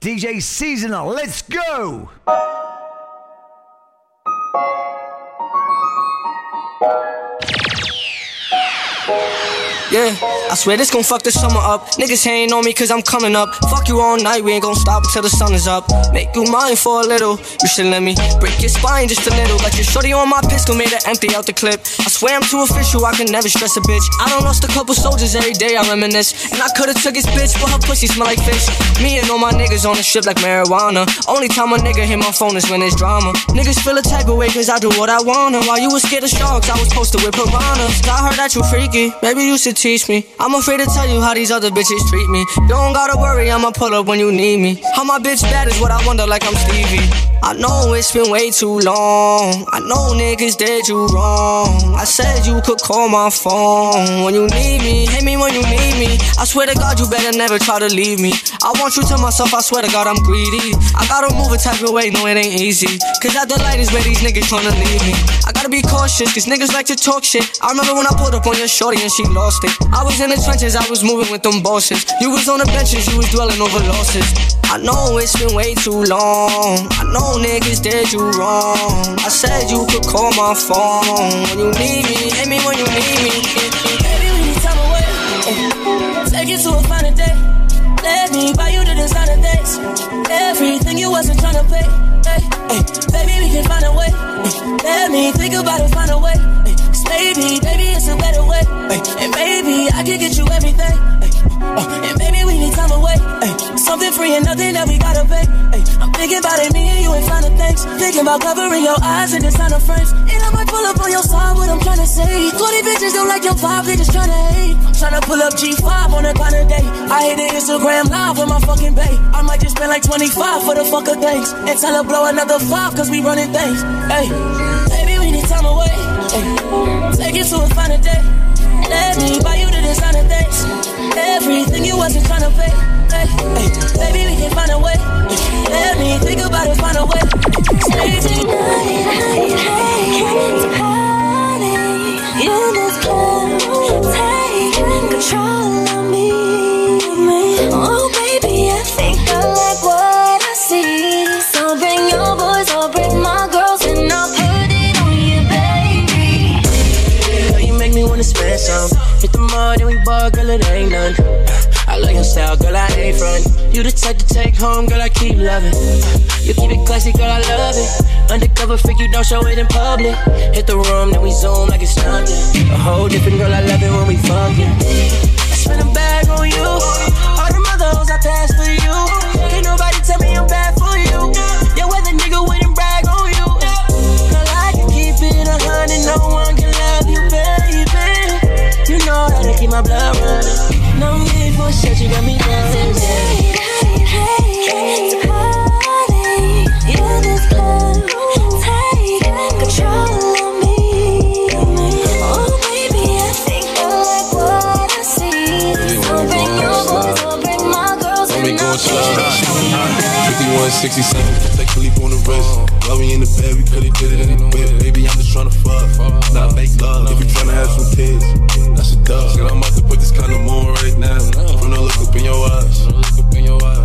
DJ Seasonal, let's go! Yeah, I swear this gon' fuck the summer up. Niggas hating on me cause I'm coming up. Fuck you all night, we ain't gon' stop till the sun is up. Make you mine for a little. You should let me break your spine just a little. Got your shorty on my pistol, made it empty out the clip. I swear I'm too official, I can never stress a bitch. I done lost a couple soldiers every day, I reminisce. And I could've took his bitch, but her pussy smell like fish. Me and all my niggas on the strip like marijuana. Only time a nigga hit my phone is when there's drama. Niggas feel a type of way cause I do what I wanna. While you was scared of sharks, I was posted with piranhas. I heard that you freaky, maybe you should teach me. I'm afraid to tell you how these other bitches treat me. You don't gotta worry, I'ma pull up when you need me. How my bitch bad is what I wonder, like I'm Stevie. I know it's been way too long. I know niggas did you wrong. I said you could call my phone when you need me. Hit me when you need me. I swear to God, you better never try to leave me. I want you to myself, I swear to God, I'm greedy. I gotta move a type of way, no, it ain't easy. Cause at the light is where these niggas tryna leave me. I gotta be cautious, cause niggas like to talk shit. I remember when I pulled up on your shorty and she lost it. I was in the trenches, I was moving with them bosses. You was on the benches, you was dwelling over losses. I know it's been way too long. I know niggas did you wrong. I said you could call my phone when you need me. Hit me when you need me. Baby, we need time away. Ay. Take it to a finer day. Let me buy you the designer things. Everything you wasn't trying to pay. Ay, ay. Baby, we can find a way. Let me think about it, find a way. 'Cause Maybe, maybe it's a better way. Ay. And maybe I can get you everything. Oh, and maybe we need time away. Ay. Something free and nothing that we gotta pay. Ay. I'm thinking about it, me and you ain't finding things. Thinking about covering your eyes and designer frames. And I might pull up on your side, what I'm trying to say. 20 bitches don't like your vibe, they just tryna hate. I'm tryna pull up G5 on a kind of day. I hit the Instagram live with my fucking bae. I might just spend like 25 for the fuck of things. And tell her blow another five, cause we running things. Hey, baby, we need time away. Take it to a finer day. Let me buy you the designer things. Everything you wasn't trying to pay. Hey, hey, baby, we can find a way. Ay. Let me think about it, find a way. Stay tonight. Control of me, it. I love your style, girl, I ain't front. You the type to take home, girl, I keep loving. You keep it classy, girl, I love it. Undercover freak, you don't show it in public. Hit the room, then we zoom like it's nothing. A whole different girl, I love it when we fucking. I spend a bag on you. All the other hoes I pass for you. Can't nobody tell me I'm bad for you. Yeah, whether nigga wouldn't brag on you. Girl, I can keep it a hundred, no one can love you, baby. You know how to keep my blood running. You got me running. When we going slow. 5167, take a leap on the wrist. While we in the bed, we did it. Baby, I'm just tryna fuck, not make love. If you tryna have some kids, that's a dub. I'm about kind of on right now. From the look up in your eyes,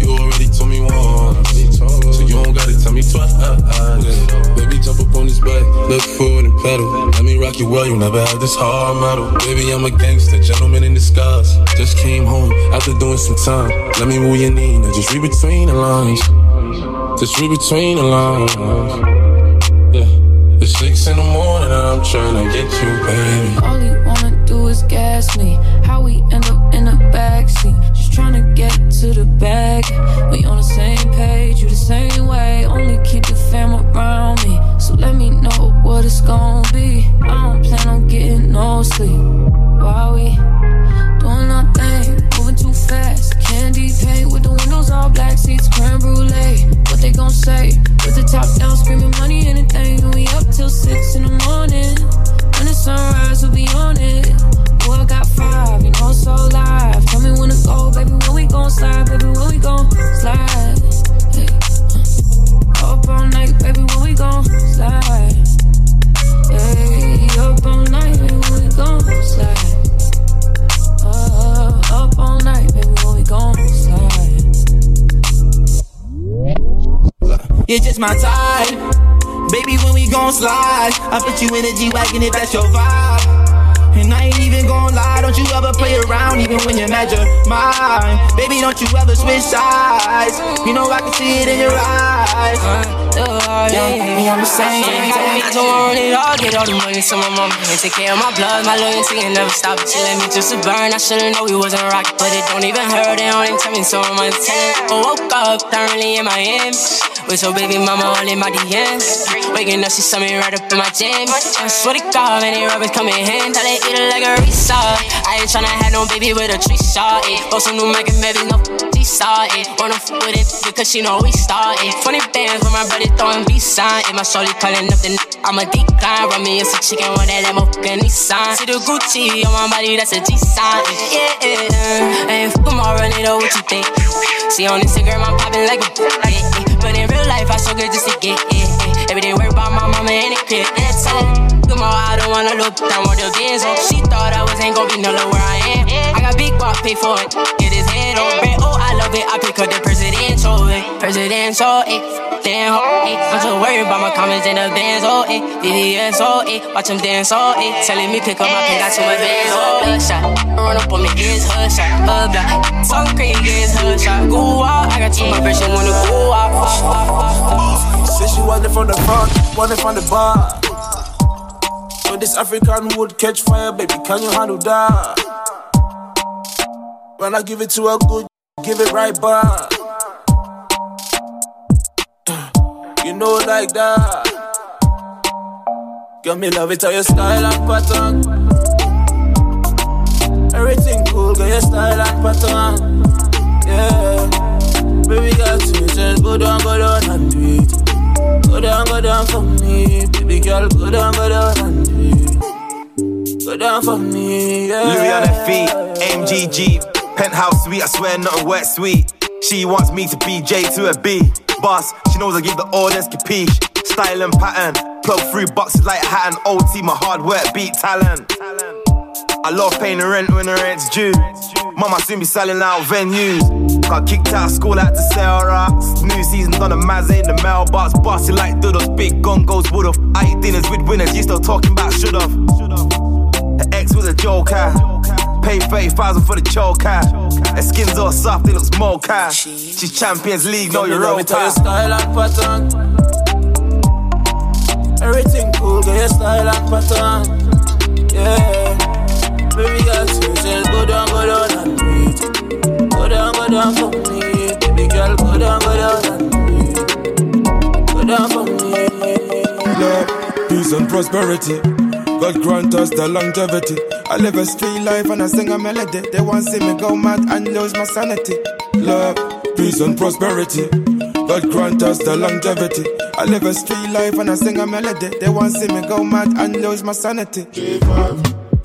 you already told me once, so you don't gotta tell me twice. Baby, jump up on this bike, look forward and pedal. Let me rock you well, you never had this hard metal. Baby, I'm a gangster, gentleman in disguise. Just came home after doing some time. Let me move your knee, now just read between the lines. Just read between the lines. Yeah, it's six in the morning, and I'm trying to get you, baby. All you wanna do is gas me. How we end up my time. Baby, when we gon' slide, I put you in a G-Wagon if that's your vibe. And I ain't even gon' lie, don't you ever play around, even when you measure mine. Baby, don't you ever switch sides. You know I can see it in your eyes. Uh, yeah, me, I'm the same. I don't want it all, get all the money, so my mama can take care of my blood. My loyalty can never stop, you let me just to burn. I should've known we wasn't right, but it don't even hurt. They only tell me so I'm I woke up, thoroughly in my ends. With your baby mama all in my DMs. Waking up, she saw me right up in my gym. I swear to God, many rubbers come in hand. Tell it eat it like a resort. I ain't tryna have no baby with a tree shot. It. Bought some new Mac and maybe no G saw it. Wanna f with it because she know we started. Funny bands when my brother throwing B sign. If my shorty calling up, then I'ma decline. Run me some chicken with that limo fucking Nissan. See the Gucci on my body, that's a G sign. Yeah, yeah. Hey, fuck them all, run it what you think? See on Instagram, I'm popping like a yeah, yeah. But in real life, I so good just to get it. Every day, worry about my mama and the crib. And come on, I don't wanna look down with the Benz on. Oh, she thought I wasn't gonna be no where I am. I got big guap, pay for it. Get his head on. Red, oh, love it. I pick up the presidential, eh. Presidential, eh. Damn, oh, eh. I'm so worried about my comments in the bands, oh, eh. VVS, oh, eh. Watch them dance, oh, eh. Telling me pick up my pen, got too much bands, oh. Bloodshot. Run up on me, his hood shot. Uh, black. So crazy, his hood shot. Go out. I got too much pressure, wanna go out. Say she want it from the front, want it from the back. So this African would catch fire, baby, can you handle that? When I give it to her good, give it right back. You know, like that. Girl, me love it how your style and pattern. Everything cool, girl, your style and pattern. Yeah. Baby, girl, switch and go down, go down and do it. Go down, go down for me. Baby girl, go down, go down and do it. Go down for me, yeah. Louis on her feet, MGG, penthouse suite, I swear nothing wet sweet. She wants me to be J to a B. Boss, she knows I give the orders, capiche. Style and pattern, plug through boxes like hat and OT, my hard work beat talent. I love paying the rent when the rent's due. Mama soon be selling out venues. Got kicked out of school, to sell rocks. New season's on the Mazza in the mailbox. Bossy like doodles, big gongos would've. I eat dinners with winners, you still talking about should've. Her ex was a joker. Paid 30,000 for the choker. Her skin's all soft, it looks more cash. She's Champions League, know Girl, me your love role it how your style and pattern. Everything cool, girl, your style and pattern. Yeah. Baby girl, switch and go down, go down and do. Go down, go down for me. Baby girl, go down, go down and do. Go down for me. love, peace and prosperity. God grant us the longevity. I live a street life and I sing a melody. They want see me go mad and lose my sanity. Love, peace and prosperity. God grant us the longevity. I live a street life and I sing a melody. They want see me go mad and lose my sanity.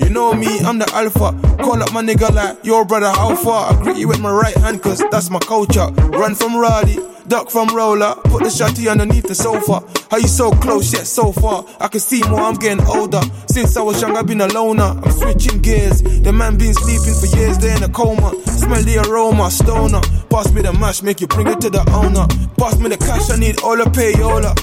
You know me, I'm the alpha. Call up my nigga like, yo brother, how far? I greet you with my right hand, cause that's my culture. Run from Roddy, duck from roller. Put the shotty underneath the sofa. How you so close yet so far? I can see more, I'm getting older. Since I was young, I've been a loner. I'm switching gears. The man been sleeping for years, they in a coma. Smell the aroma, stoner. Pass me the mash, make you bring it to the owner. Pass me the cash, I need all the payola.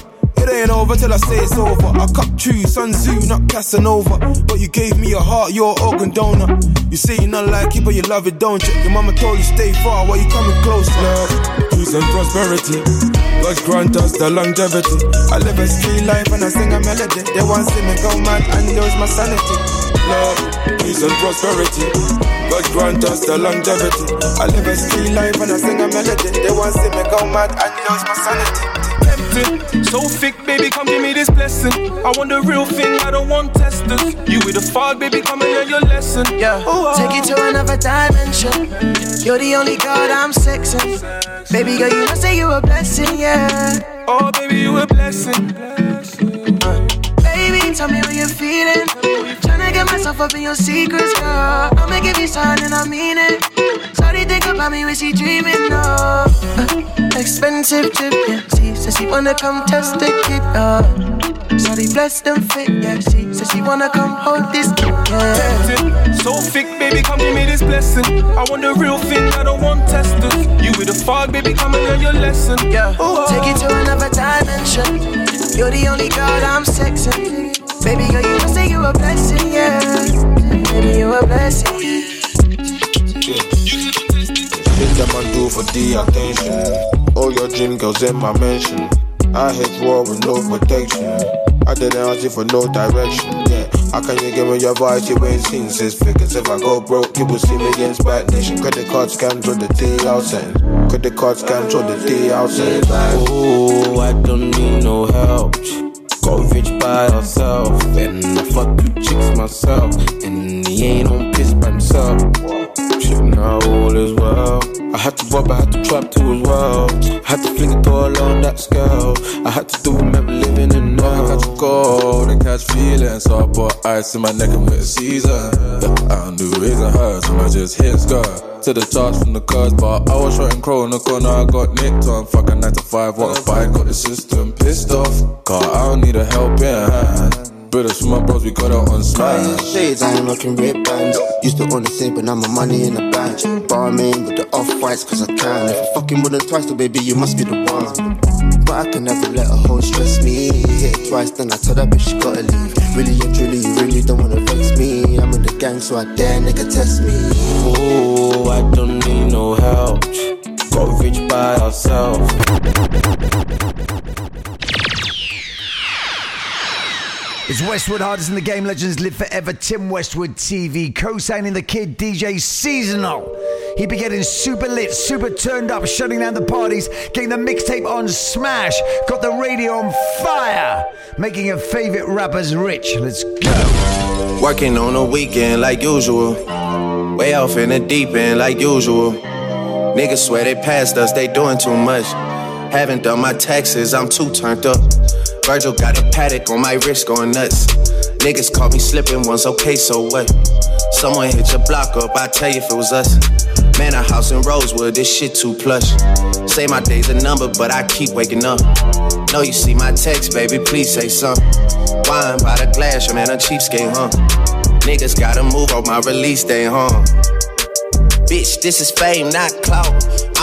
It ain't over till I say it's over. I cut true, Sun Tzu, not Casanova. But you gave me a heart, you're an organ donor. You say you're not like it, but you love it, don't you? Your mama told you stay far, why you coming close, Love, peace and prosperity. God grant us the longevity. I live a street life and I sing a melody. They want to see me go mad and lose my sanity. Love, peace and prosperity. God grant us the longevity. I live a street life and I sing a melody. They want to see me go mad and lose my sanity. So thick, baby, come give me this blessing. I want the real thing, I don't want testers. You with the fog, baby, come and learn your lesson. Yeah, oh, oh, take it to oh. another dimension. You're the only God I'm sexing. Baby girl, you must say you a blessing, yeah. Oh, baby, you a blessing. Baby, tell me what you're feeling. Tryna get myself up in your secrets, girl. I'ma give you something and I mean it. Sorry, think about me when she dreaming, no. Uh, expensive trip, yeah. She says she wanna come test the kid, uh. Sorry, bless them fit, yeah. She says she wanna come hold this kid, yeah. So thick, baby, come give me this blessing. I want the real thing, I don't want testers. You with the fog, baby, come and learn your lesson. Yeah, take it to another dimension. You're the only girl I'm sexing. Baby girl, you know say you a blessing, yeah. Baby, you a blessing, yeah. Things that man do for the attention. All your dream girls in my mention. I hit war with no protection. I didn't ask you for no direction. Yeah, how can you give me your voice? You ain't seen six figures. If I go broke, you will see me against bad nation. Credit card scams on the day I'll send. Credit card scams on the day I'll send. Oh, I don't need no help. Rich by herself, and I fuck two chicks myself, and he ain't on piss by himself. Now all is well. I had to rob, I had to trap too as well. I had to fling it all on that scale. I had to do remember living in now. I got to go uh-huh. to catch feelings, so I bought ice in my neck and with a season. Yeah, I don't do raising hers, so I just hit skirt. To the charge from the cars, but I was shooting crow in the corner, I got nicked on. Fucking 9 to 5, what a bike, got the system pissed off. Car, I don't need a helping hand. Brothers from my bros, we got it on smash. Shades, I ain't rocking red bands. Used to own the same, but now my money in the bank. Barmaid with the off whites, cause I can. If I fucking more than twice, then baby, you must be the one. But I can never let a hoe stress me. Hit it twice, then I tell that bitch she gotta leave. Really and truly, you really don't wanna vex me. I'm in the gang, so I dare nigga test me. Oh, I don't need no help. Got rich by herself. It's Westwood hardest in the game. Legends live forever. Tim Westwood TV co-signing the kid DJ seasonal. He be getting super lit, super turned up, shutting down the parties, getting the mixtape on smash, got the radio on fire, making your favorite rappers rich. Let's go. Working on a weekend like usual. Way off in the deep end like usual. Niggas swear they passed us, they doing too much. Haven't done my taxes, I'm too turned up. Virgil got a Patek on my wrist going nuts. Niggas caught me slipping once, okay, so what? Someone hit your block up, I tell you if it was us. Man, a house in Rosewood, this shit too plush. Say my day's a number, but I keep waking up. Know you see my text, baby, please say something. Wine by the glass, your man a cheapskate, huh? Niggas gotta move on my release day, huh? Bitch, this is fame, not clout.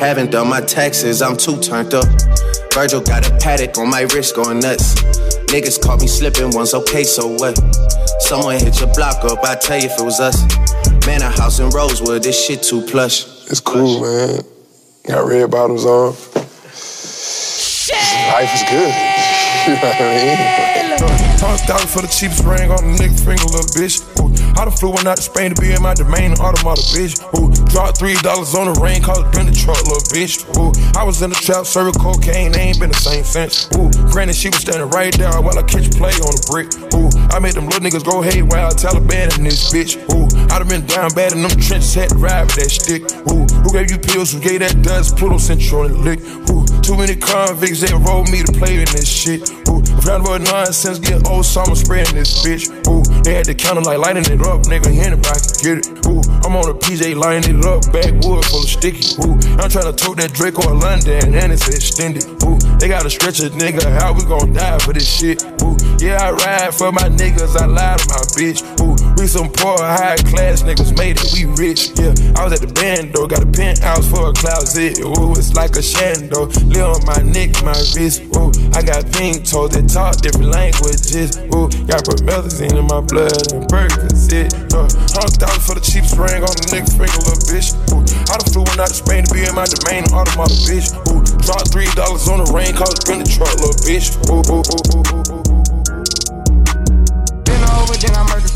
Haven't done my taxes, I'm too turned up. Virgil got a Patek on my wrist going nuts. Niggas caught me slipping once, okay, so what? Someone hit your block up, I tell you if it was us. Man, a house in Rosewood, this shit too plush. It's cool, man. Got red bottoms on. Shit. Life is good. you know what I mean? Hundred thousand for the cheapest ring on the nigga finger, little bitch. Ooh, I done flew one out to Spain to be in my domain, automata, bitch. Ooh, dropped three dollars on the rain, called it been the truck, little bitch. Ooh, I was in the trap, serving cocaine, they ain't been the same since. Ooh, granted, she was standing right there while I catch play on the brick. Ooh, I made them little niggas go haywire, Taliban in this bitch. Ooh, I done been down bad in them trenches, had to ride with that stick. Ooh, who gave you pills? Who gave that dust? Pluto on the lick. Ooh, too many convicts that rolled me to play in this shit. Ooh, round about nonsense, get old summer spreading this bitch. Ooh, they had the counter like lighting it up, nigga. Anybody can get it. Ooh, I'm on a PJ lighting it up, backwood full of sticky. Ooh, I'm trying to tote that Drake or London and it's extended. Ooh, they gotta stretch a nigga How we gon' die for this shit. Ooh, yeah, I ride for my niggas, I lie to my bitch. Ooh, we some poor, high class niggas made it, we rich. Yeah, I was at the band though, got a penthouse for a closet. Ooh, it's like a shando, live on my neck, my wrist. Ooh, I got pink toes that talk different languages. Ooh, got promethazine in my blood and Percocet. Uh, hundred thousand for the cheapest ring on the nigga finger, little bitch. Ooh, I done flew one out to Spain to be in my domain, automata, bitch. Ooh, dropped three dollars on the rain, it been the truck, little bitch. Ooh, ooh, ooh, ooh, ooh, ooh. Been over, then I murder.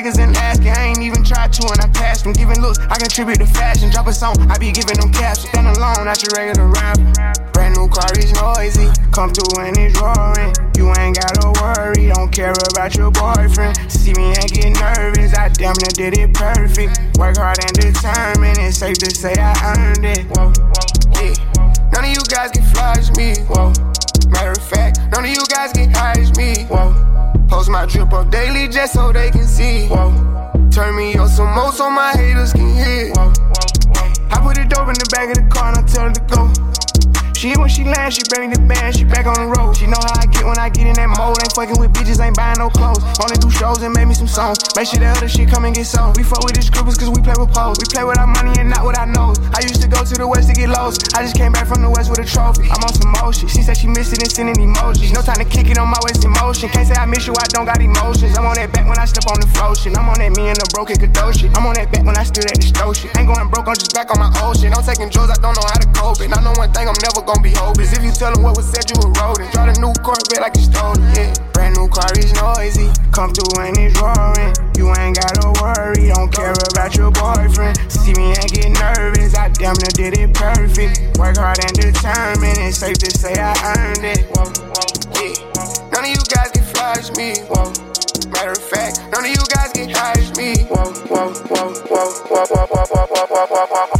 in last year. I ain't even tried to and I passed them. Giving looks, I contribute to fashion. Drop a song, I be giving them caps. Stand alone, not your regular rapper. Brand new car is noisy. Come through and it's roaring. You ain't gotta worry, don't care about your boyfriend. See me and get nervous, I damn near did it perfect. Work hard and determined, it's safe to say I earned it. Whoa, yeah. None of you guys can flash me. Whoa. Matter of fact, none of you guys get high as me. Whoa. Post my drip up daily just so they can see. Whoa. Turn me up some more so my haters can hear. Whoa. I put a dope in the back of the car and I tell her to go. She when she land, she bring the band, she back on the road. She know how I get when I get in that mode. Ain't fucking with bitches, ain't buying no clothes. Only do shows and make me some songs. Make sure the other shit come and get sold. We fuck with these groupers cause we play with pose. We play with our money and not with our nose. I used to go to the west to get lost. I just came back from the west with a trophy. I'm on some motion. She said she missed it and sending emojis. No time to kick it on my waist in motion. Can't say I miss you, I don't got emotions. I'm on that back when I step on the flow shit. I'm on that me and the broken Kadoshi. I'm on that back when I stood at the shit. Ain't going broke, I'm just back on my old shit. I'm taking drugs, I don't know how to cope. And I know one thing, I'm never gonna be hopeless. If you tell them what was said, you were rodent. Drive a new Corvette like you stole it. Yeah. Brand new car is noisy. Come through and it's roaring. You ain't gotta worry, don't care about your boyfriend. See me and get nervous, I damn near did it perfect. Work hard and determined, it's safe to say I earned it. Whoa, whoa, yeah. None of you guys can flash me. Whoa. Matter of fact, none of you guys high as me. Whoa, whoa, whoa, whoa, whoa, whoa, whoa, whoa, whoa, whoa, whoa,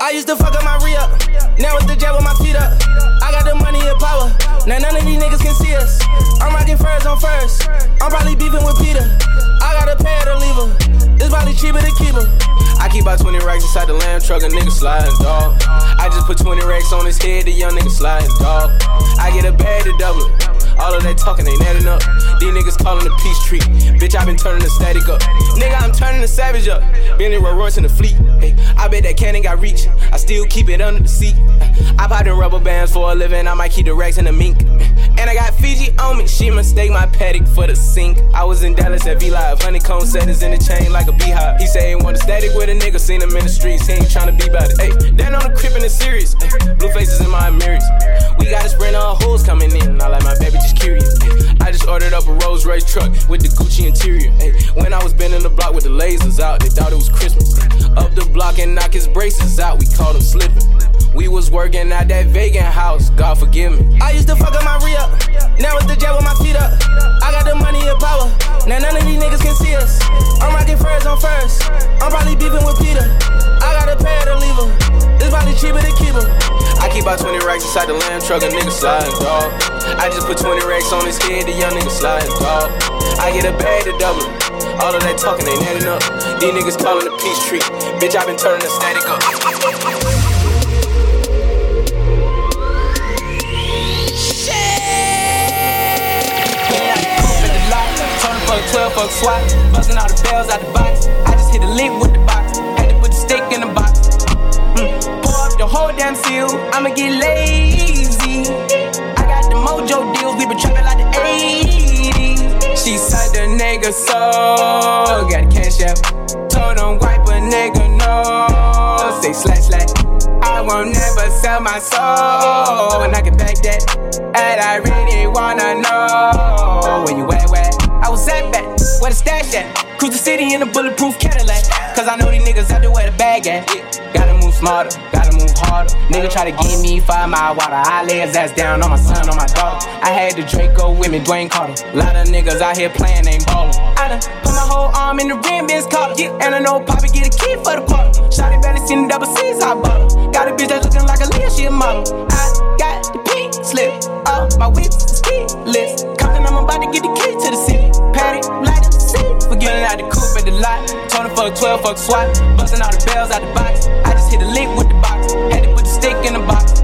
I used to fuck up my re up. Now it's the jet with my feet up. I got the money and power. Now none of these niggas can see us. I'm rocking furs on first. I'm probably beefing with Peter. I got a pair to leave her. It's probably cheaper to keep her. I keep about 20 racks inside the lamb truck, a nigga sliding, dog. I just put 20 racks on his head, the young nigga sliding, dog. I get a bag to double it. All of that talking ain't adding up. These niggas calling a peace treat. Bitch, I been turning the static up. Nigga, I'm turning the savage up. Bentley Rolls Royce in the fleet. Hey, I bet that cannon got reach. I still keep it under the seat. I pop in rubber bands for a living. I might keep the racks in the mink. And I got Fiji on me. She mistake my Patek for the sink. I was in Dallas at V Live. Honeycomb settings in the chain like a beehive. He say he want a static with a nigga. Seen him in the streets. He ain't tryna be about it. Hey, then on the crib in the series. Blue faces in my mirrors. We got a sprint of hoes coming in. I like my baby just curious. I just ordered up a Rolls Royce truck with the Gucci interior. When I was bending the block with the lasers out, they thought it was Christmas. Up the block and knock his braces out, we caught him slipping. We was working at that vegan house, God forgive me. I used to fuck up my re up, now it's the jet with my feet up. I got the money and power, now none of these niggas can see us. I'm rocking furs on first, I'm probably beefing with Peter. I got a pair to leave her, it's probably cheaper to keep her. I keep about 20 racks inside the lamb truck, a nigga sliding, dog. I just put 20 racks on his head, the young nigga sliding, dog. I get a bag to double. All of that talking ain't adding up. These niggas calling the peace tree. Bitch, I been turning the static up. 12 fuck swat. Busting all the bells out the box. I just hit a lick with the box. Had to put the stick in the box. Mm. Pour up the whole damn seal. I'ma get lazy. I got the mojo deals. We been trapping like the 80s. She said the nigga so. Got a cash out. Told him wipe a nigga no. Say slash slash. I won't never sell my soul. And I can back that. And I really wanna know where you at, where? I was at back, where the stash at? Cruise the city in a bulletproof Cadillac. Cause I know these niggas out there where the bag at. Gotta move smarter, gotta move harder. Nigga try to give me five mile water. I lay his ass down on my son, on my daughter. I had the Draco with me, Dwayne Carter. Lot of niggas out here playing, ain't ballin'. I done put my whole arm in the rim, bitch collar. And I know Poppy get a key for the quarter. Shotty barely seen the double C's, I bought her. Got a bitch that's looking like a Leah, she a model. I got the slip, uh, my whip is keyless. Compton, I'm about to get the key to the city. Patty, light up the city. Forgetting out the coupe at the lot. Her for a 12 fuck swat. Busting all the bells out the box. I just hit a lick with the box. Had to put the stick in the box.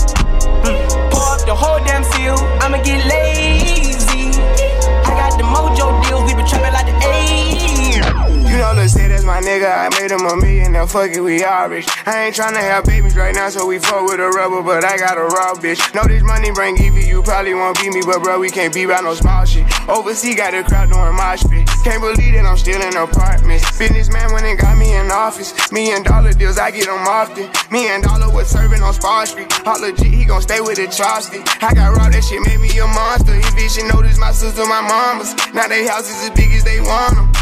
Mm. Pour up the whole damn seal. I'ma get lazy. That's my nigga. I made him a millionaire fuck it, we all rich. I ain't tryna have babies right now, so we fuck with a rubber, but I got a raw bitch. Know this money bring Evie, you probably won't beat me, but bro, we can't be about no small shit. Overseas got the crowd doing my shit. Can't believe that I'm still in apartments. Businessman went and got me in office. Me and Dollar deals, I get them often. Me and Dollar was serving on Spar Street. All legit, he gon' stay with the chopstick. I got raw, that shit made me a monster. He bitch notice my sister, my mamas. Now they houses as big as they want them.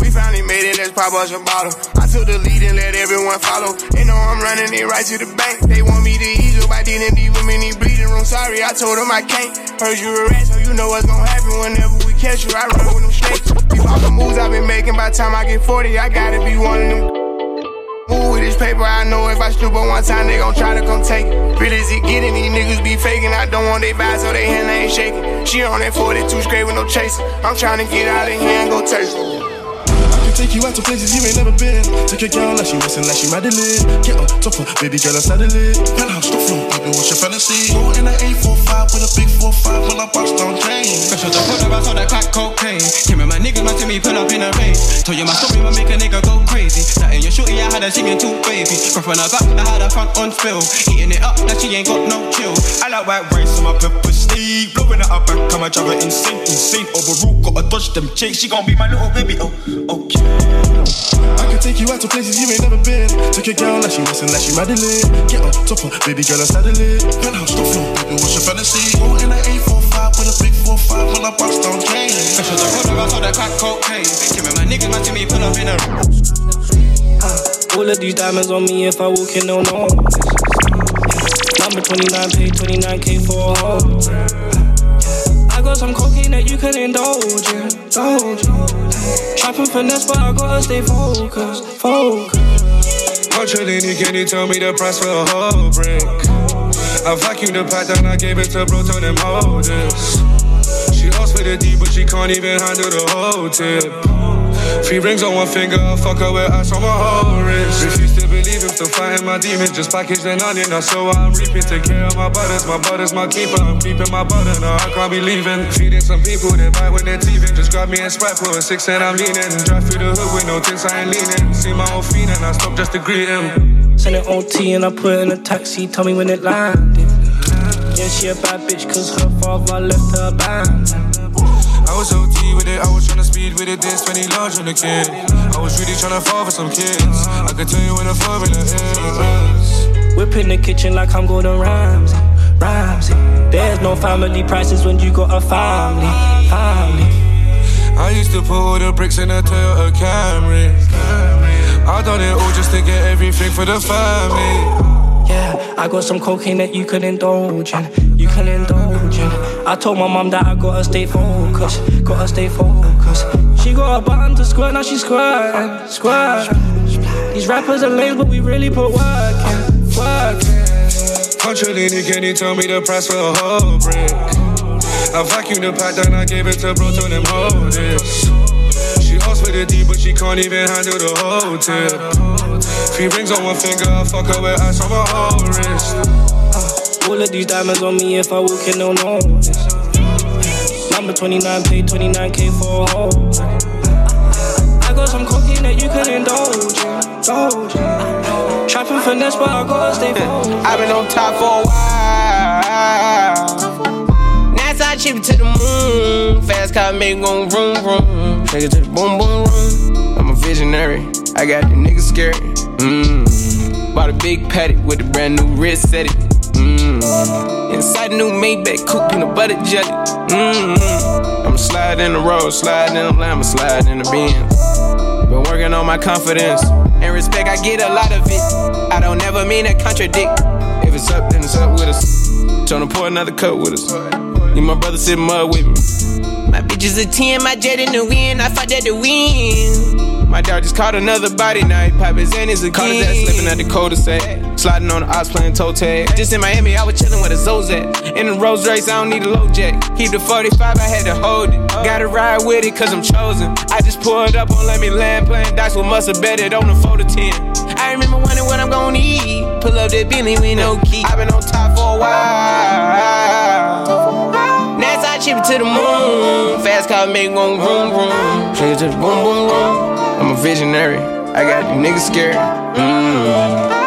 We finally made it, let's pop us a bottle. I took the lead and let everyone follow. They know I'm running it right to the bank. They want me to ease up, I didn't leave them in bleeding room. Sorry, I told them I can't. Heard you a so you know what's gonna happen whenever we catch you. I run with them snakes. These all the moves I've been making by the time I get 40, I gotta be one of them. Move with this paper, I know if I stoop on one time, they gon' try to come take it. Real as it getting, these niggas be faking. I don't want they vibe, so they hand ain't shaking. She on that 42 straight with no chaser. I'm trying to get out of here and go taste it. Take you out to places you ain't never been. Take a girl like she missing, like she Madeline. Get on top of baby girl, I saddle it. Penthouse, stop floor, baby, what's your fantasy? Go in an 845 with a big 45 when I bust down drain. Special to put around on that crack cocaine. Came with my niggas, to me, pull up in a range. Told you my story, will make a nigga go crazy. That in your shorty, I had her singing too baby. From front her back, I had her front on spill. Eating it up, now she ain't got no chill. I like white rice on my pepper steak. Blowing it up back, come and drive her insane, insane. Overrule, gotta dodge them chicks. She gon' be my little baby, oh, okay. I can take you out to places you ain't never been. Take a girl like she missing, like she Madeline. Get on top of baby girl, I saddle it. Penthouse, stop floor, baby, what's your fantasy? Go in an 845 with a big 45 when I bust down drain. Special to put I saw that crack cocaine. Came with my niggas, man, to me, pull up in a ah, All of these diamonds on me if I walk in, no no. Number 29, pay 29k for a hoe. Ah, I got some cocaine that you can indulge in, indulge in. Trapping finesse, but I gotta stay focused, focused. Culturally, can you tell me the price for a whole brick? I vacuumed the pack, then I gave it to bro, told him hold this. She asked for the D, but she can't even handle the whole tip. Three rings on one finger, fuck her with ice on my whole wrist. Refuse to believe him, still fighting my demons. Just packaged an onion, I so I'm reaping. Take care of my butters, my butters, my keeper. I'm keeping my butter, no, I can't be leaving. Feeding some people, they bite when they're teething. Just grab me and Sprite for a six and I'm leaning. Drive through the hood with no tints, I ain't leaning. See my old fiend and I stop just to greet him. Send it OT and I put in a taxi, tell me when it landed. Yeah, she a bad bitch, cause her father left her abandoned. I was OT with it, I was tryna speed with it, this 20 large on the kid. I was really tryna fall for some kids. I could tell you when the formula is. Whip in the kitchen like I'm Gordon Ramsay, Ramsay. There's no family prices when you got a family, family. I used to put all the bricks in a Toyota Camry. I done it all just to get everything for the family. Yeah, I got some cocaine that you can indulge in. You can indulge in. I told my mom that I gotta stay focused. Gotta stay focused. She got a button to squirt, now she's squirting. Squirting. These rappers are lame, but we really put work in. Work in. Culturally, can you tell me the price for a whole brick? I vacuumed the pack, then I gave it to bro, told him hold this. She asked for the D, but she can't even handle the whole tip. Three rings on one finger, I fuck her with ice on my whole wrist. Uh, all of these diamonds on me if I walk in, they'll notice. Number 29, pay 29k for a hoe. I got some cocaine that you can indulge in. Indulge in. Trapping finesse, but I gotta stay focused. I've been on top for a while. NASA chip it to the moon. Fast car make it go vroom vroom. Take it to the boom boom room. I'm a visionary. I got the niggas scared. Mmm. Bought a big Patek with a brand new wrist set it. Mmm. Inside a new Maybach coupe peanut butter jelly. Mmm. I'm sliding in the road, sliding in the lamb, slide in the Benz. Been working on my confidence and respect. I get a lot of it. I don't ever mean to contradict. If it's up, then it's up with us. Tryna pour another cup with us. Need my brother sit mud with me. My bitch is a 10, my jet in the wind. I fought at the win. My dog just caught another body, now he pop his Xannies again. Caught his ass slipping at the cul-de-sac. Sliding on the ops playing toe tag. Just in Miami, I was chilling with a Zozak. In the Rolls Royce, I don't need a low jack. Keep the 45, I had to hold it. Gotta ride with it, cause I'm chosen. I just pulled up on Let Me Land, playing dice with muscle betted on the 4 to 10. I remember wondering what I'm gonna eat. Pull up that Bentley with no key. I've been on top for a while. Chip it to the moon. Fast car make go vroom vroom. Straight to the boom boom boom. I'm a visionary. I got you niggas scared. Mm.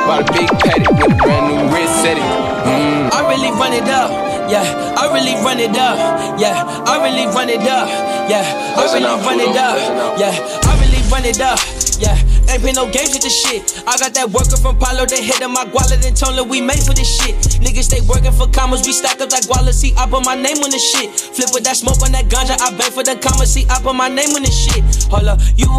Bought a big Patek with a brand new wrist setting. Mm. I really run it up. Yeah, I really run it up. Yeah, I really run it up. Yeah, I really run it up. Yeah, I really run it up. Yeah. Ain't been no games with this shit. I got that worker from Palo, the head of my guala, then told we made for this shit. Niggas stay working for commas, we stack up that guala, see, I put my name on this shit. Flip with that smoke on that ganja, I beg for the commas, see, I put my name on this shit. Hold up, you,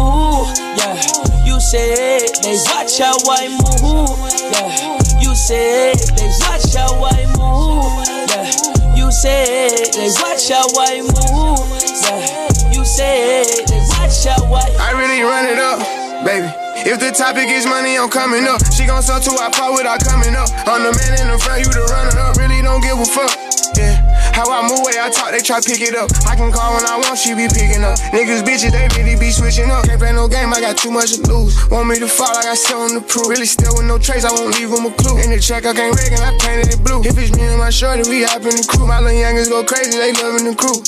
yeah, you said they watch how I move, yeah. You said they watch how I move, yeah. You said they watch how I move, yeah. You said they watch how I. I really run it up, baby. If the topic is money, I'm coming up. She gon' sell to our part without coming up. I'm the man in the front, you the runner up. Really don't give a fuck. Yeah. How I move, I talk, they try pick it up. I can call when I want, she be picking up. Niggas, bitches, they really be switching up. Can't play no game, I got too much to lose. Want me to fall, I got something to prove. Really still with no trace, I won't leave them a clue. In the check, I can't and I painted it blue. If it's me and my shorty, we hop in the crew. My little youngers go crazy, they loving the crew.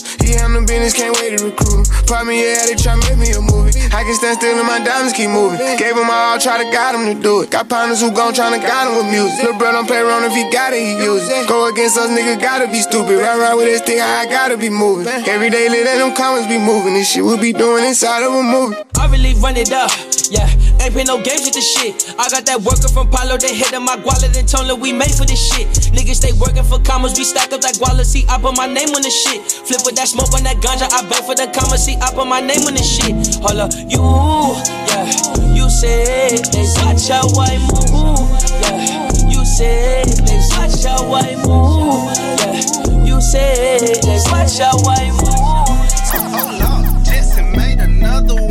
I'm the business, can't wait to recruit Pop me, yeah, they try make me a movie. I can stand still and my diamonds keep moving. Gave them my all, try to guide them to do it. Got partners who gon' tryna guide them with music. Lil' bro don't play around if he got it, he use it. Go against us, nigga, gotta be stupid. Ride around with this thing, I gotta be moving. Every day, let them comments be moving. This shit we be doing inside of a movie. I really run it up, yeah. Ain't been no games with this shit. I got that worker from Palo, the hit my guala, then told we made for this shit. Niggas stay working for commas, we stack up that guala, see, I put my name on this shit. Flip with that smoke on that ganja, I beg for the commas, see, I put my name on this shit. Hold up, you, yeah, you said they watch how I move, yeah. You said they watch how I move, yeah. You they watch how I move.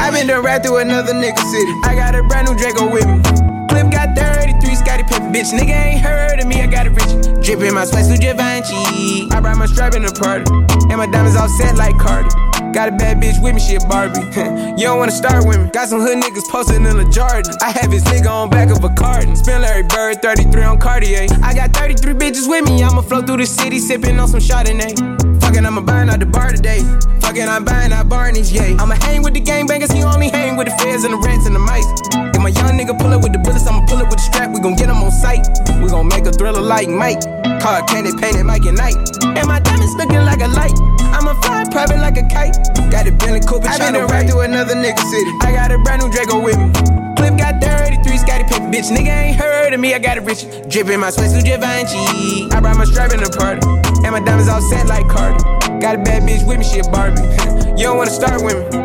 I been done right through another nigga city. I got a brand new Draco with me. Clip got 33, Scottie Pippen, bitch. Nigga ain't heard of me, I got a rich. Drippin' my sweat to Givenchy. I brought my strap in the party. And my diamonds all set like Cardi. Got a bad bitch with me, she a Barbie. you don't wanna start with me. Got some hood niggas posted in the Jordan. I have his nigga on back of a carton. Spin Larry Bird, 33 on Cartier. I got 33 bitches with me. I'ma flow through the city, sipping on some Chardonnay. Fuckin', I'ma burn out the bar today. Fuckin', I'm buying out Barney's, yeah. I'ma hang with the gangbangers, he only hang with the feds and the rats and the mice. If my young nigga pull up with the bullets, I'ma pull up with the strap. We gon' get him on sight. We gon' make a thriller like Mike. Car candy painted Mike and Night. And my diamonds looking like a light. I'ma fly private like a kite. Got a Bentley Cooper, I been to right through another nigga city. I got a brand new Draco with me. Clip got 33, Scottie Pippen, bitch. Nigga ain't heard of me, I got a rich. Drippin' my sweat to Givenchy. I brought my strap in the party. And my diamonds all set like Cardi. Got a bad bitch with me, she a Barbie. you don't wanna start with me.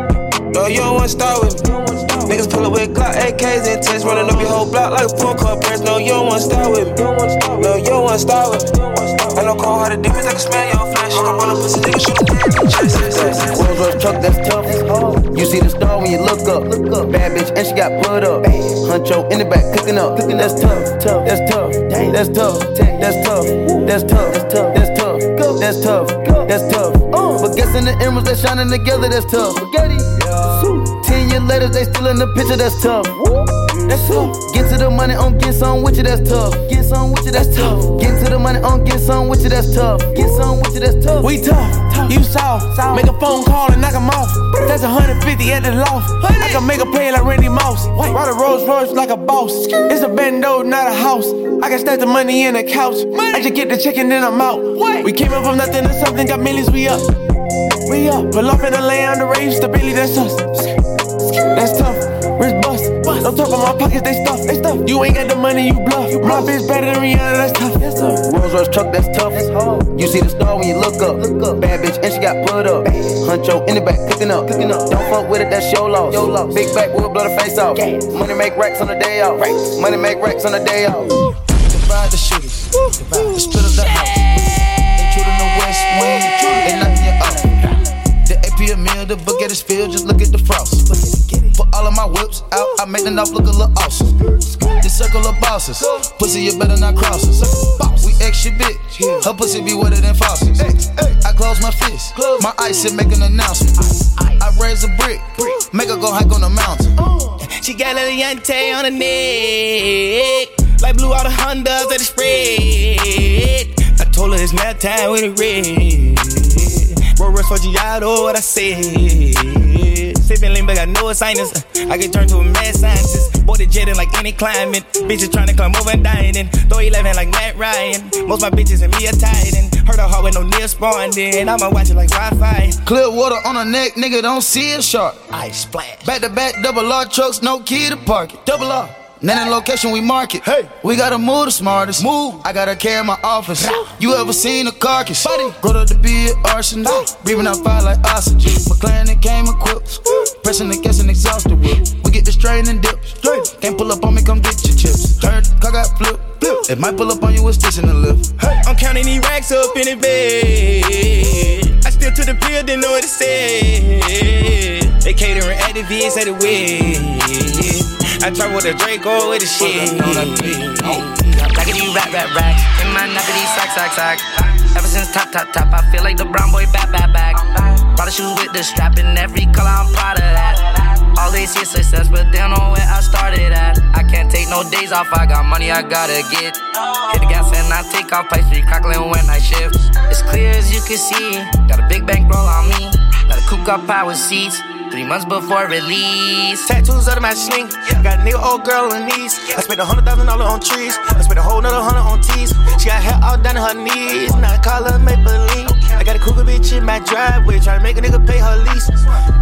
No, you don't wanna start with me. Niggas pull up with Glock AKs and tests, running up your whole block like a full car press. No, you don't wanna start with me. No, you don't wanna start with me. I know cold hearted demons, I can smell your flesh. Uh-huh. I'm roll up pussy, nigga, shoot a chest. Rolls Royce truck, that's tough. You see the star when you look up. Look up. Bad bitch, and she got blood up. Huncho in the back, cooking up. That's tough, tough, that's tough, that's tough, that's tough, that's tough, that's tough, that's tough, that's tough, that's tough. But guessing the emeralds that shining together, that's tough. Ten years later, they still in the picture, that's tough. That's tough. Get to the money on get some with you, that's tough. Get some with you, that's tough. Get to the money on get some with you, that's tough. Get some with you, that's tough. We tough, you saw. Make a phone call and knock 'em off. That's 150 at the loft. I can make a play like Randy Moss. Ride a Rolls Royce like a boss. It's a bando, not a house. I can stack the money in the couch. I just get the check and then I'm out. We came up from nothing to something, got millions, we up. We up. Pull up in the land, the rave, stability, that's us. That's tough. Wrist bust. Don't talk about my pockets, they stuff. They stuff. You ain't got the money, you bluff. My bitch better than Rihanna, that's tough. Yes, sir. Rolls Royce truck, that's tough. You see the star when you look up. Bad bitch, and she got put up. Huncho in the back, cooking up. Cooking up. Don't fuck with it, that's your loss. Your loss. Big back, we'll blow the face off. Money make racks on the day off. Money make racks on the day off. Divide the shooters. The split of the house. In the west wing. They knocking The AP a meal, the book at his. Just look at the frost. For all of my whips out, I make the knife look a little awesome. The circle of bosses, pussy you better not cross us. We extra big, her pussy be wetter than faucets. I close my fist, my ice and make an announcement. I raise a brick, make her go hike on the mountain. She got a Yante on her neck. Like blue all the Hondas that is spread. I told her it's nap time with a red. Roll Giotto, what I said. Sipping lean, but I know it's sinus. I get turned to a mad scientist. Boy, the jetting like any climate. Bitches trying to climb over and dying. Throw 11 like Matt Ryan. Most my bitches and me are tied in. Heard a heart with no near spawned in. I'ma watch it like Wi-Fi. Clear water on her neck, nigga, don't see a shark. Ice splash. Back to back, double R trucks, no key to park it. Double R. Now in location we market. Hey, we gotta move the smartest. Move. I gotta carry my office. You ever seen a carcass? Buddy. Brought up to be an arsenal. Breathing out fire like oxygen. McLaren it came equipped. Pressing the gas and exhausted whip. We get the strain and dip. Can't pull up on me, come get your chips. Turn, car got flip. It might pull up on you with sticks in the lift. Hey. I'm counting these racks up in the bed. I still to the pill, didn't know what it said. They catering at the VS at the way. I travel with a Draco with the shit. These rap, rap, racks. In my nappy, sock, sock, sock. Ever since top, top, top, I feel like the brown boy back, back, back. Brought the shoes with the strap in every color, I'm proud of that. All they see success, but they don't know where I started at. I can't take no days off, I got money I gotta get. Hit the gas and I take off, pipe street crackling when I shift. It's clear as you can see, got a big bankroll on me. Got a coupe got power seats. Three months before release. Tattoos under my sling. Got a new old girl on knees. I spent a hundred thousand dollars on trees. I spent a whole nother hundred on tees. She got hair all down to her knees. Now I call her Maybelline. I got a cougar bitch in my driveway. Try to make a nigga pay her lease.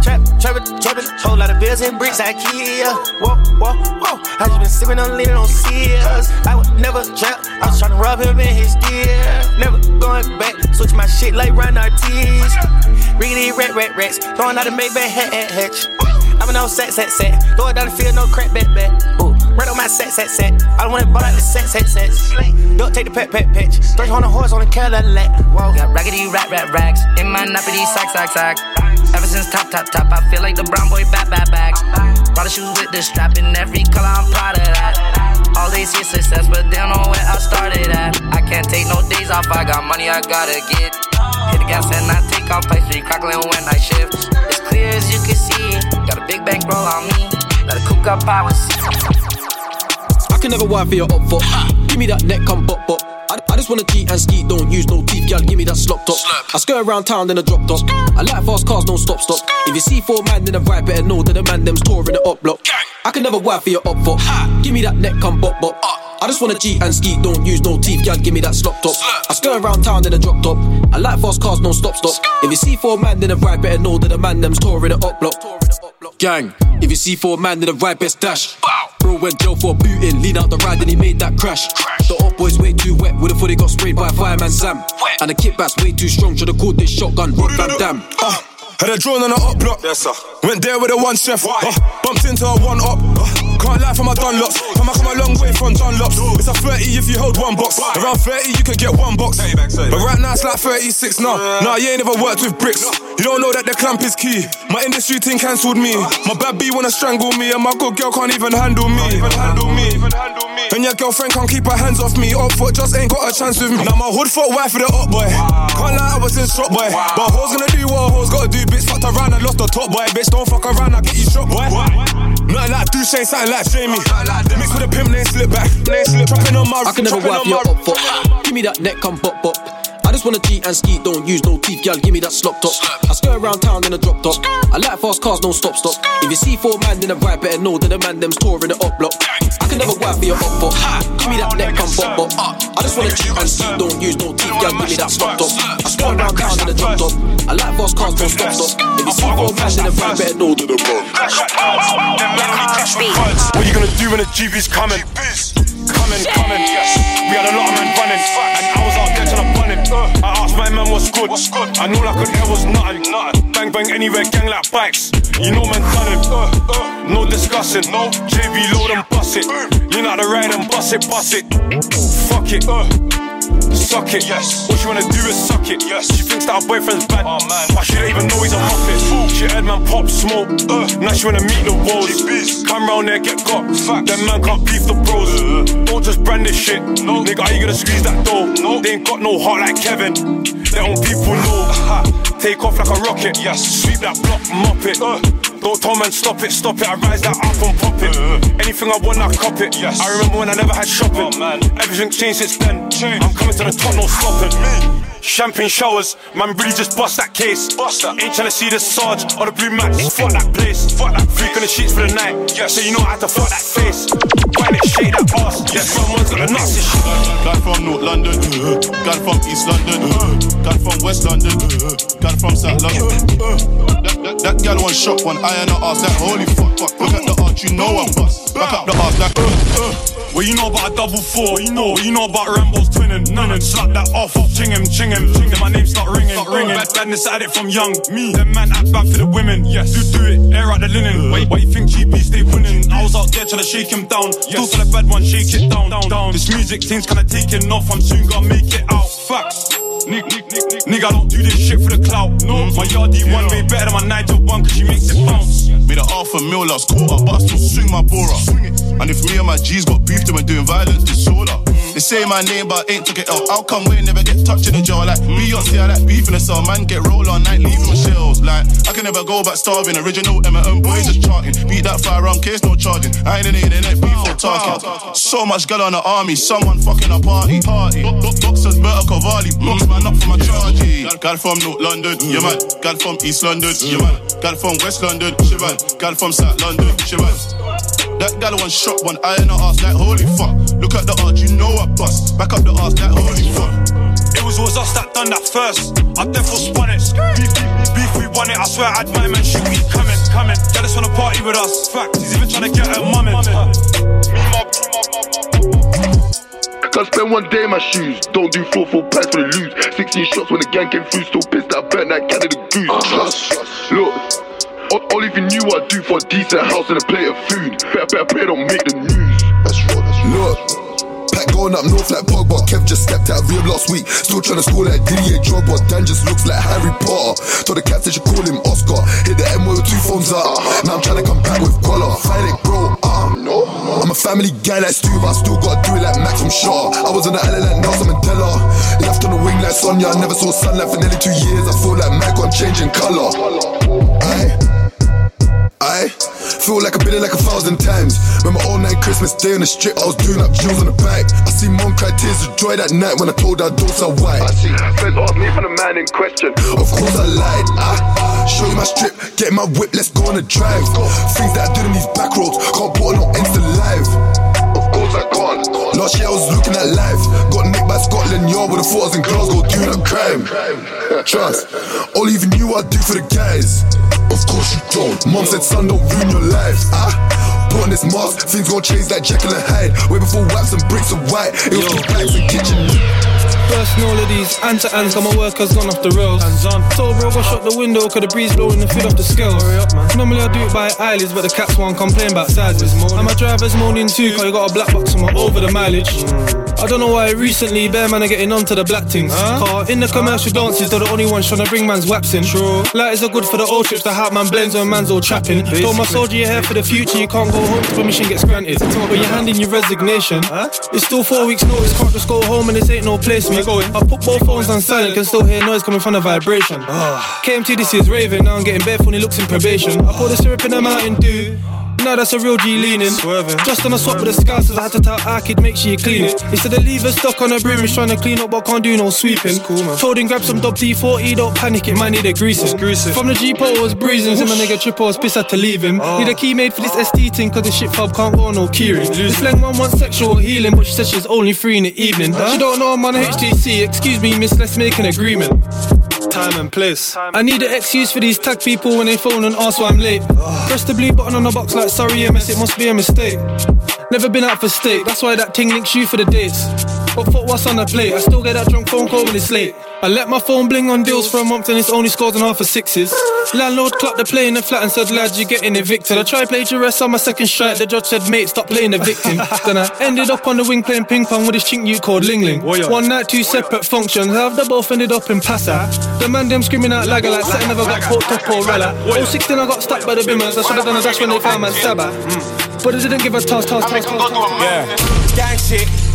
Trap, trap, trapping. Whole lot of bills and bricks. IKEA. Whoa, whoa, whoa. I just been sipping on leaning on Sears. I would never trap. I was trying to rob him in his deer. Never going back. Switch my shit like Ron Artest. Riggedy rat, rat, rats. Throwing out a Maybach hat, hat, hatch. I'm an old set, set, set. Throw it down the field, no crack, bet, bet. Ooh. Right on my set, set, set. I don't wanna ball out the set, set, sets. Don't take the pet, pet, pitch. Three hundred horse on a Cadillac. Whoa. Got raggedy rat, rat, racks. In my nappity, sock, sock, sock. Ever since top, top, top, I feel like the brown boy back, back, back. Brought the shoes with the strap in every color, I'm proud of that. All they see success, but they don't know where I started at. I can't take no days off, I got money I gotta get. Hit the gas and I take off, pipe street crackling when I shift. It's clear as you can see, got a big bankroll on me. Let it cook up I can never wife for your up for. Give me that neck, come bop bop. I, I just wanna cheat and ski, don't use no teeth, gal. Give me that slop top. I skirt around town, then I drop top. I like fast cars, don't stop, stop. If you see four man then a ride, better know that the man them's touring the up block. I can never wife for your up for. Give me that neck, come bop bop. I just wanna cheat and ski, don't use no teeth, gal. Give me that slop top. I skirt around town, then I drop top. I like fast cars, don't stop, stop. If you see four man then a ride, better know that the man them's touring the up block. Gang, if you see four man in a ride, best dash. Bro went jail for a booting, lean out the ride, then he made that crash. The up boys way too wet, would've thought he got sprayed by fireman Sam. And the kickback's way too strong, should've called this shotgun, Rob Van Dam. Uh, had a drone on a up block. Yes, sir. Went there with a one chef. Uh, bumped into a one up. Uh, can't lie for my Dunlops. Come I come a long way from Dunlops. It's a 30 if you hold one box. Around 30 you could get one box. But right now it's like 36 now. Nah, you ain't never worked with bricks. You don't know that the clamp is key. My industry team cancelled me. My bad B wanna strangle me, and my good girl can't even handle me. handle me. And your girlfriend can't keep her hands off me. Up foot just ain't got a chance with me. Now my hood foot wife for the up boy. Can't lie, I was in shop boy. But hoes gonna do what a hoes gotta do. Bitch fucked around I lost the top boy. Bitch don't fuck around, I get you shot boy. Nothing like do Shane, something like Jamie. Mix with a pimp, name slip back. Name slip. Trapping on my I can never trapping wipe on your my- up for. Give me that neck, come bop bop. I just wanna cheat and ski, don't use no teeth, gal. Give me that slop top. I skirt around town in a drop top. I like fast cars, don't stop stop. If you see four man in a ride, better know that the man them's touring the up block. I can never wipe for your up for. Give me that neck, come bop bop. I just wanna cheat and ski, don't use no teeth, gal. Give me that slop top. I skirt around town in a drop top. I like fast cars, don't stop stop. If you see four man in a ride, better know that the man. What you gonna do when the GB's coming? Coming, coming. Yes. We had a lot of men running, and I was I asked my man what's good. I know like I could hear was nothing. Bang bang anywhere, gang like bikes. You know man done it. No discussing. No JB load and bust it. You know to ride and bust it, bust it. Fuck it. Uh. suck it. Yes. What she wanna do is suck it. Yes. She thinks that her boyfriend's bad. Oh man. But she don't even know he's a muppet. She heard man pop smoke. Uh. Now she wanna meet the woes. Come round there, get got. Fact. Them man can't beef the bros. Uh. Don't just brand this shit. No. Nigga, how you gonna squeeze that door? No. They ain't got no heart like Kevin. Own people know. Take off like a rocket. Yes. Sweep that block, mop it. Uh. Don't tell man stop it, stop it. I rise that up and pop it. Anything I want, I cop it. Yes. I remember when I never had shopping. Oh, man. Everything changed since then. Change. I'm coming to the top, no stopping. Me. Champagne showers, man really just bust that case. Bust that. Ain't tryna see the Sarge or the blue max. Fuck that place. Fuck that. Freak on the sheets for the night. Yes. So you know I had to fuck that face. Wind it, shake that ass. Yes, someone's got the nuts and shit. Guy from North London, guy from East London, guy from West London, guy from South London. That, that, that gal one shot, one eye on her ass, like holy fuck, fuck. Look at the arch, you know I'm bust. Back up the ass, like uh, uh. Well, you know about a double four. You know, you know about Rambo's twinning. None and slap that off. Ching him, ching him, ching him. My name start ringing, start ringing. Bad, badness at it from young. Me, them man act bad for the women. Yes, do do it. Air out the linen. Wait, why you think GB stay winning? I was out there trying to shake him down. Still to the bad one, shake it down, down, down. This music thing's kinda taking off. I'm soon gonna make it out. Facts. Nick, Nick, Nick, Nick. Nigga, I don't do this shit for the clout. No, mm-hmm. my yardie one way better than my 9 to 1 cause she makes it bounce. Made a half a mil last quarter, but I still swing my bora. And if me and my G's got beef, then we're doing violence disorder. They say my name, but ain't took it out. How come we never get touched in the jaw? Like Beyonce, I like beef in the cell. Man, get roll all night, leaving my shells. Like, I can never go back starving. Original M&M boys just charting. Beat that firearm case, no charging. I ain't in the internet, beef or talking. So much girl on the army, someone fucking a party. Party. Boxers, Berta Cavalli. Box man up for my chargy. Gal from North London, yeah man. Gal from East London, yeah man. Gal from West London, she man. Gal from South London, she man. That gal one shot, one eye in her ass like holy fuck. Look at the arch, you know I bust. Back up the ass like holy fuck. It was always us that done that first. I therefore spun it. Beef, beef, beef, we won it. I swear I had my man shoot We coming, coming. Gal just wanna party with us. Fact, he's even trying to get her mum in. Can't spend one day in my shoes. Don't do four four packs for the loot. 16 shots when the gang came through. Still pissed that I burnt that can of the goose. Look, all, if you knew what I'd do for a decent house and a plate of food. Better, better pray don't make the news. That's raw, that's raw. Look. Pack going up north like Pogba. Kev just stepped out of rehab last week. Still trying to score like Didier Drogba. Dan just looks like Harry Potter. Told the cats they should call him Oscar. Hit the M with two phones up. Now I'm trying to come back with collar. Fight it, bro. Um, no. I'm a family guy like Stu, but I still gotta do it like Max from Shaw. I was on the island like Nelson Mandela. Left on the wing like Sonia. I never saw sunlight for nearly two years. I feel like Mac on changing color. Aye. I feel like I've been here like a thousand times. Remember all night Christmas day on the strip, I was doing up jewels on the back. I see mom cry tears of joy that night when I told her sell white. I see friends ask me for the man in question. Of course I lied. I show you my strip, get my whip, let's go on a drive. Things that I did in these back roads, can't put on no Insta live. Can't. Last year I was looking at life. Got nicked by Scotland Yard with the photos in Glasgow doing a crime. Trust, all even you I do for the guys. Of course you don't. Mom said, son, don't ruin your life. Ah, put on this mask, things gon' change like Jekyll and Hyde. Way before wax and bricks of white, it was the bags and kitchen. Bursting all of these hand to hands, got my workers gone off the rails. Hands on. So bro, got shut the window, cause the breeze blowing the feed off the scales. Hurry up, man. Normally I do it by eyelids, but the cats won't complain about sizes. And my driver's moaning too, cause you got a black box on my over the mileage. Mm. I don't know why recently bear man are getting onto the black things. Car in the commercial dances, they're the only ones trying to bring man's waps in. True. Lighters are good for the old trips, the hype man blends when man's all trapping. Told my soldier you're here for the future, you can't go home till permission gets granted. But you're handing your resignation. It's still four weeks notice, can't just go home and this ain't no place me. I put both phones on silent, can still hear noise coming from the vibration. Ah. KMT this is raving, now I'm getting bare funny looks in probation. I pour the syrup in the mountain dew. Now that's a real G leaning. Just on a swap with the scouts, I had to tell Arkid make sure you clean it. He said the lever stuck on a broom, he's trying to clean up but can't do no sweeping. Cool, man. Told him grab some WD-40, don't panic, it might need a greasing. From the Jeep, I was breezing, so my nigga Trippo was pissed had to leave him. Need a key made for this ST thing, cause the shit fob can't go no keyring. This flang one wants sexual healing, but she said she's only free in the evening. She don't know I'm on HDC, excuse me, miss, let's make an agreement. Time and place. I need an excuse for these tag people when they phone and ask why I'm late. Press the blue button on the box like sorry MS, it must be a mistake. Never been out for steak, that's why that thing links you for the dates. But fuck what's on the plate, I still get that drunk phone call when it's late. I let my phone bling on deals for a month and it's only scores and half for sixes. Landlord clapped the play in the flat and said, lad, you're getting evicted. I tried plagiarist on my second strike. The judge said, mate, stop playing the victim. then I ended up on the wing playing ping pong with this chink you called Ling Ling. One night, two separate functions. How they both ended up in Passa. The man them screaming out lagger like something never got poked up or rella. 016 I got stuck by the bimmers. I should have done a dash when they found my stabber. But it didn't give a toss, toss, toss, toss. Yeah, gang shit.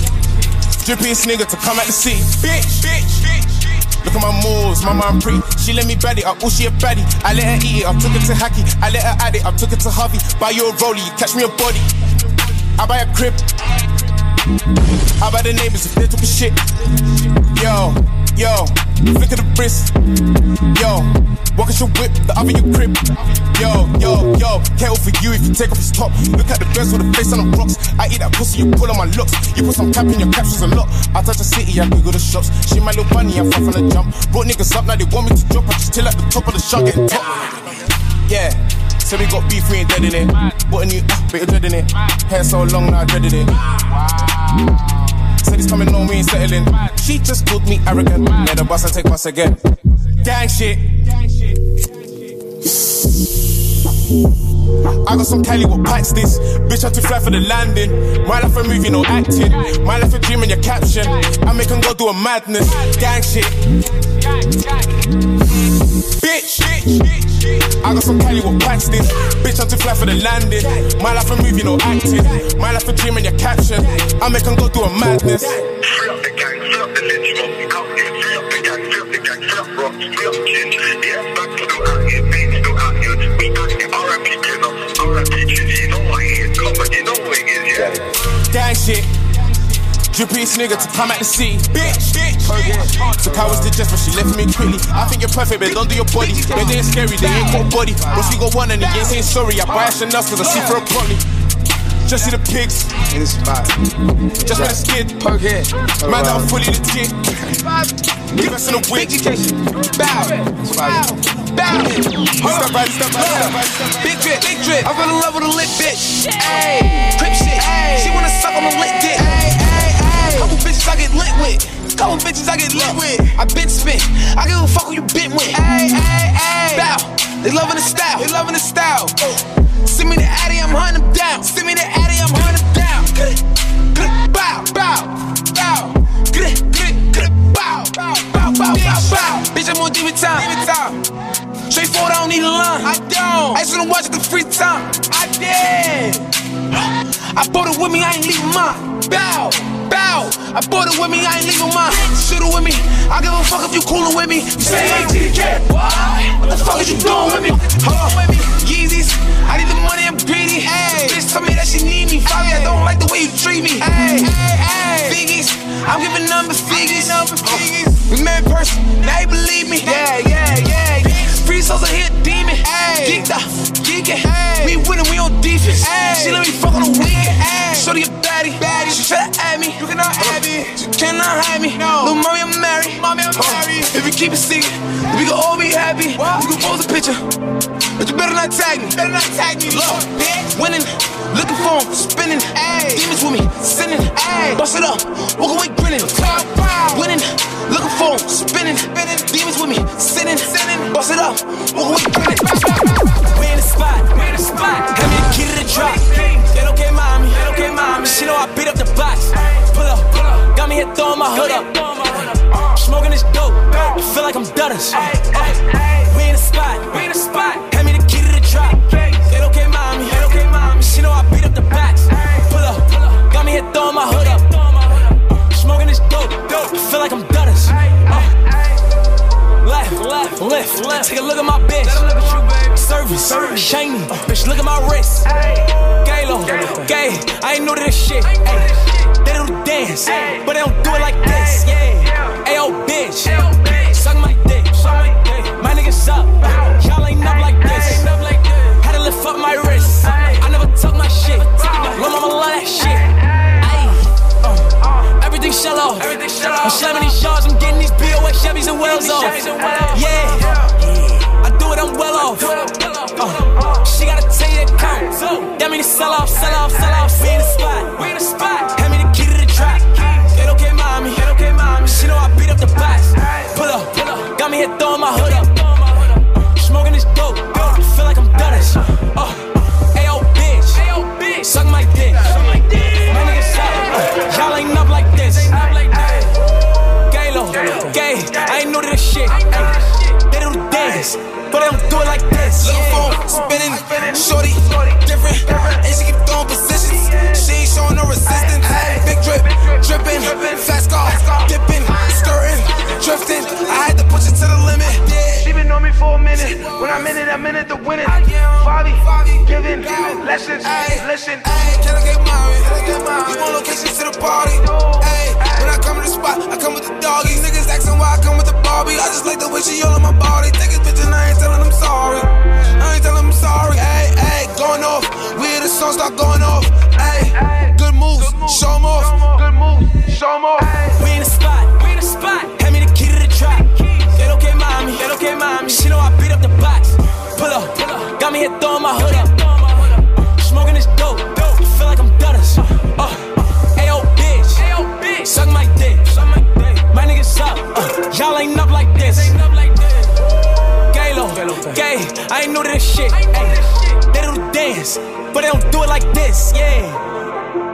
Drippiest nigga to come at the sea. Bitch, bitch, bitch. Look at my moves, my mom pre. She let me bad it up, oh she a baddie. I let her eat it, I took it to Hacky. I let her add it, I took it to Harvey. Buy you a rollie, you catch me a body. I buy a crib. I buy the neighbors if they took a shit. Yo, yo, flick of the wrist. Yo, walk at your whip, the oven your crib. Yo, yo, yo, careful for you if you take off his top. Look at the birds with the face on the rocks. I eat that pussy, you pull on my looks. You put some cap in your captions a lot. I touch the city, I Google the shops. She my little bunny, I fuck from the jump. Brought niggas up, now they want me to drop. I just chill at the top of the shot, getting top. Yeah. So we got beef, we ain't dead in it. Bought a new uh, but you're dreading it. Hair so long, now I dreaded it. Said he's coming we ain't settling. She just called me arrogant. Yeah, the bus I take bus again. Gang shit. I got some Cali, what packs this? Bitch, I'm too fly for the landing. My life a movie, no acting. My life a dream in your caption. I make 'em go do a madness. Gang shit. Bitch. I got some what packs this? Bitch, I'm too fly for the landing. My life a movie, no acting. My life a dream in your caption. I make 'em go do a madness. Free up the literal because you felt the gang felt bro feel chill yeah back to it it makes so good we touch the aura pitch no aura pitch no i come knowing is yeah that shit. Drippiest nigga to come at the sea. Bitch, bitch. So cowards to just, but she left me quickly. I think you're perfect, but don't do your body. They ain't scary, they ain't got body. Once we got one and they ain't saying sorry, I buy Chanel cause I see for a properly. Just see the pigs. In the spot. Just with a skid. Poke head. Man, that I'm fully legit. Give us in a wig. Bow. Bow. Bow. Step right, step right, step right, step right. Big drip, big drip. I fell in love with a lit bitch. Ayy, crip shit. She wanna suck on a lit dick. Couple bitches I get lit with. Couple bitches I get lit with. I been spit. I give a fuck who you been with. Ayy, ayy. Bow. They loving the style. They loving the style. Uh. Send me the Addy, I'm hunting them down. Send me the Addy, I'm hunting them down. Get it, get it, bow, bow, bow. Bow, bow, bow, bow, bow, bow. Bitch, I'm on TV time. TV time. Straightforward, I don't need a line. I don't. I just wanna watch it the free time. I did. I bought it with me, I ain't leaving mine. Bow, bow. I bought it with me, I ain't leaving mine. Shoot it with me. I give a fuck if you coolin' with me. You say ATK. What? What the fuck is you doing with me? Hold on with me. Yeezys. I need the money, I'm greedy. Hey. Bitch told me that she need me. Fabi, I don't like the way you treat me. Hey, hey, hey. Figgies. I'm giving number figures. Number uh, figures. We met in person, now you believe me. Yeah, yeah, yeah. Free souls are here, demon. Hey. Geeked up, geeking. We winning, we on defense. Hey. She let me fuck on the weekend. Hey. Shorty a baddie, baddie. She try to add me, you cannot have me. You cannot hide me. No. Little mommy, I'm married. Mommy, I'm married. If you keep it secret, we can all be happy. What? You can pose a picture, but you better not tag me. Better not tag me. Look, bitch. Winning, looking for him, spinning. Ay. Demons with me, sinning. Ay. Bust it up, walk away grinning. Winning, looking for him, spinning. Demons with me, sinning. sinning. Bust it up, We in the spot, we in the spot. Hand me the key to the drop. Mommy, mommy. She know I beat up the box. Pull up, got me here throwing my hood up. Smoking this dope, feel like I'm Dutters. Left, left. Take a look at my bitch. Service, shiny. Uh. Bitch, look at my wrist. Galo, gay. I ain't new to this shit. Ay, They do the dance, but they don't do it like this. Yeah. Ayo, bitch. Suck my dick. My niggas up. Y'all ain't up like this. Had to lift up my wrist. I never tuck my shit. Lil' mama love that shit. Everything shell off. I'm slamming these shards. I'm getting these BOA Chevys and Wells off. Yeah. I do it, I'm well off. Uh, she gotta tell you that count. That mean it's sell off, sell off, sell off. We in the spot. We in the spot. Hand me the key to the track. They don't get mommy. They don't mommy. She know I beat up the box. Pull up. Got me here throwing my this. Gay, I ain't new to this shit. They do the dance, but they don't do it like this. Little phone spinning, shorty, different. And she keep throwing positions. She ain't showing no resistance. Big drip, dripping, fast car, dipping, skirting, drifting. I had to push it to the limit. She been on me for a minute. When I'm in it, I'm in it to win it. Fabi, giving lessons, listen. Can I get married? You want locations to the party? Hey, when I come to the spot, I come with the dog. These niggas asking why I come with the Barbie. I just like the way she all on my body. Take his bitch and I ain't telling them sorry. I ain't telling them sorry. Hey, hey, going off. We hear the song start going off. Hey, good moves, show 'em off. Good moves, show 'em off. We in the spot, we in the spot. Hand me the key to the trap. They don't get mommy, they don't get mommy. She know I beat up the box. Pull up. Got me here throwing my hood up. Smoking this dope, Suck my dick. My niggas up. Uh, y'all ain't up like this. Galo, gay. I ain't to this shit. Ay, they do the dance, but they don't do it like this. Yeah.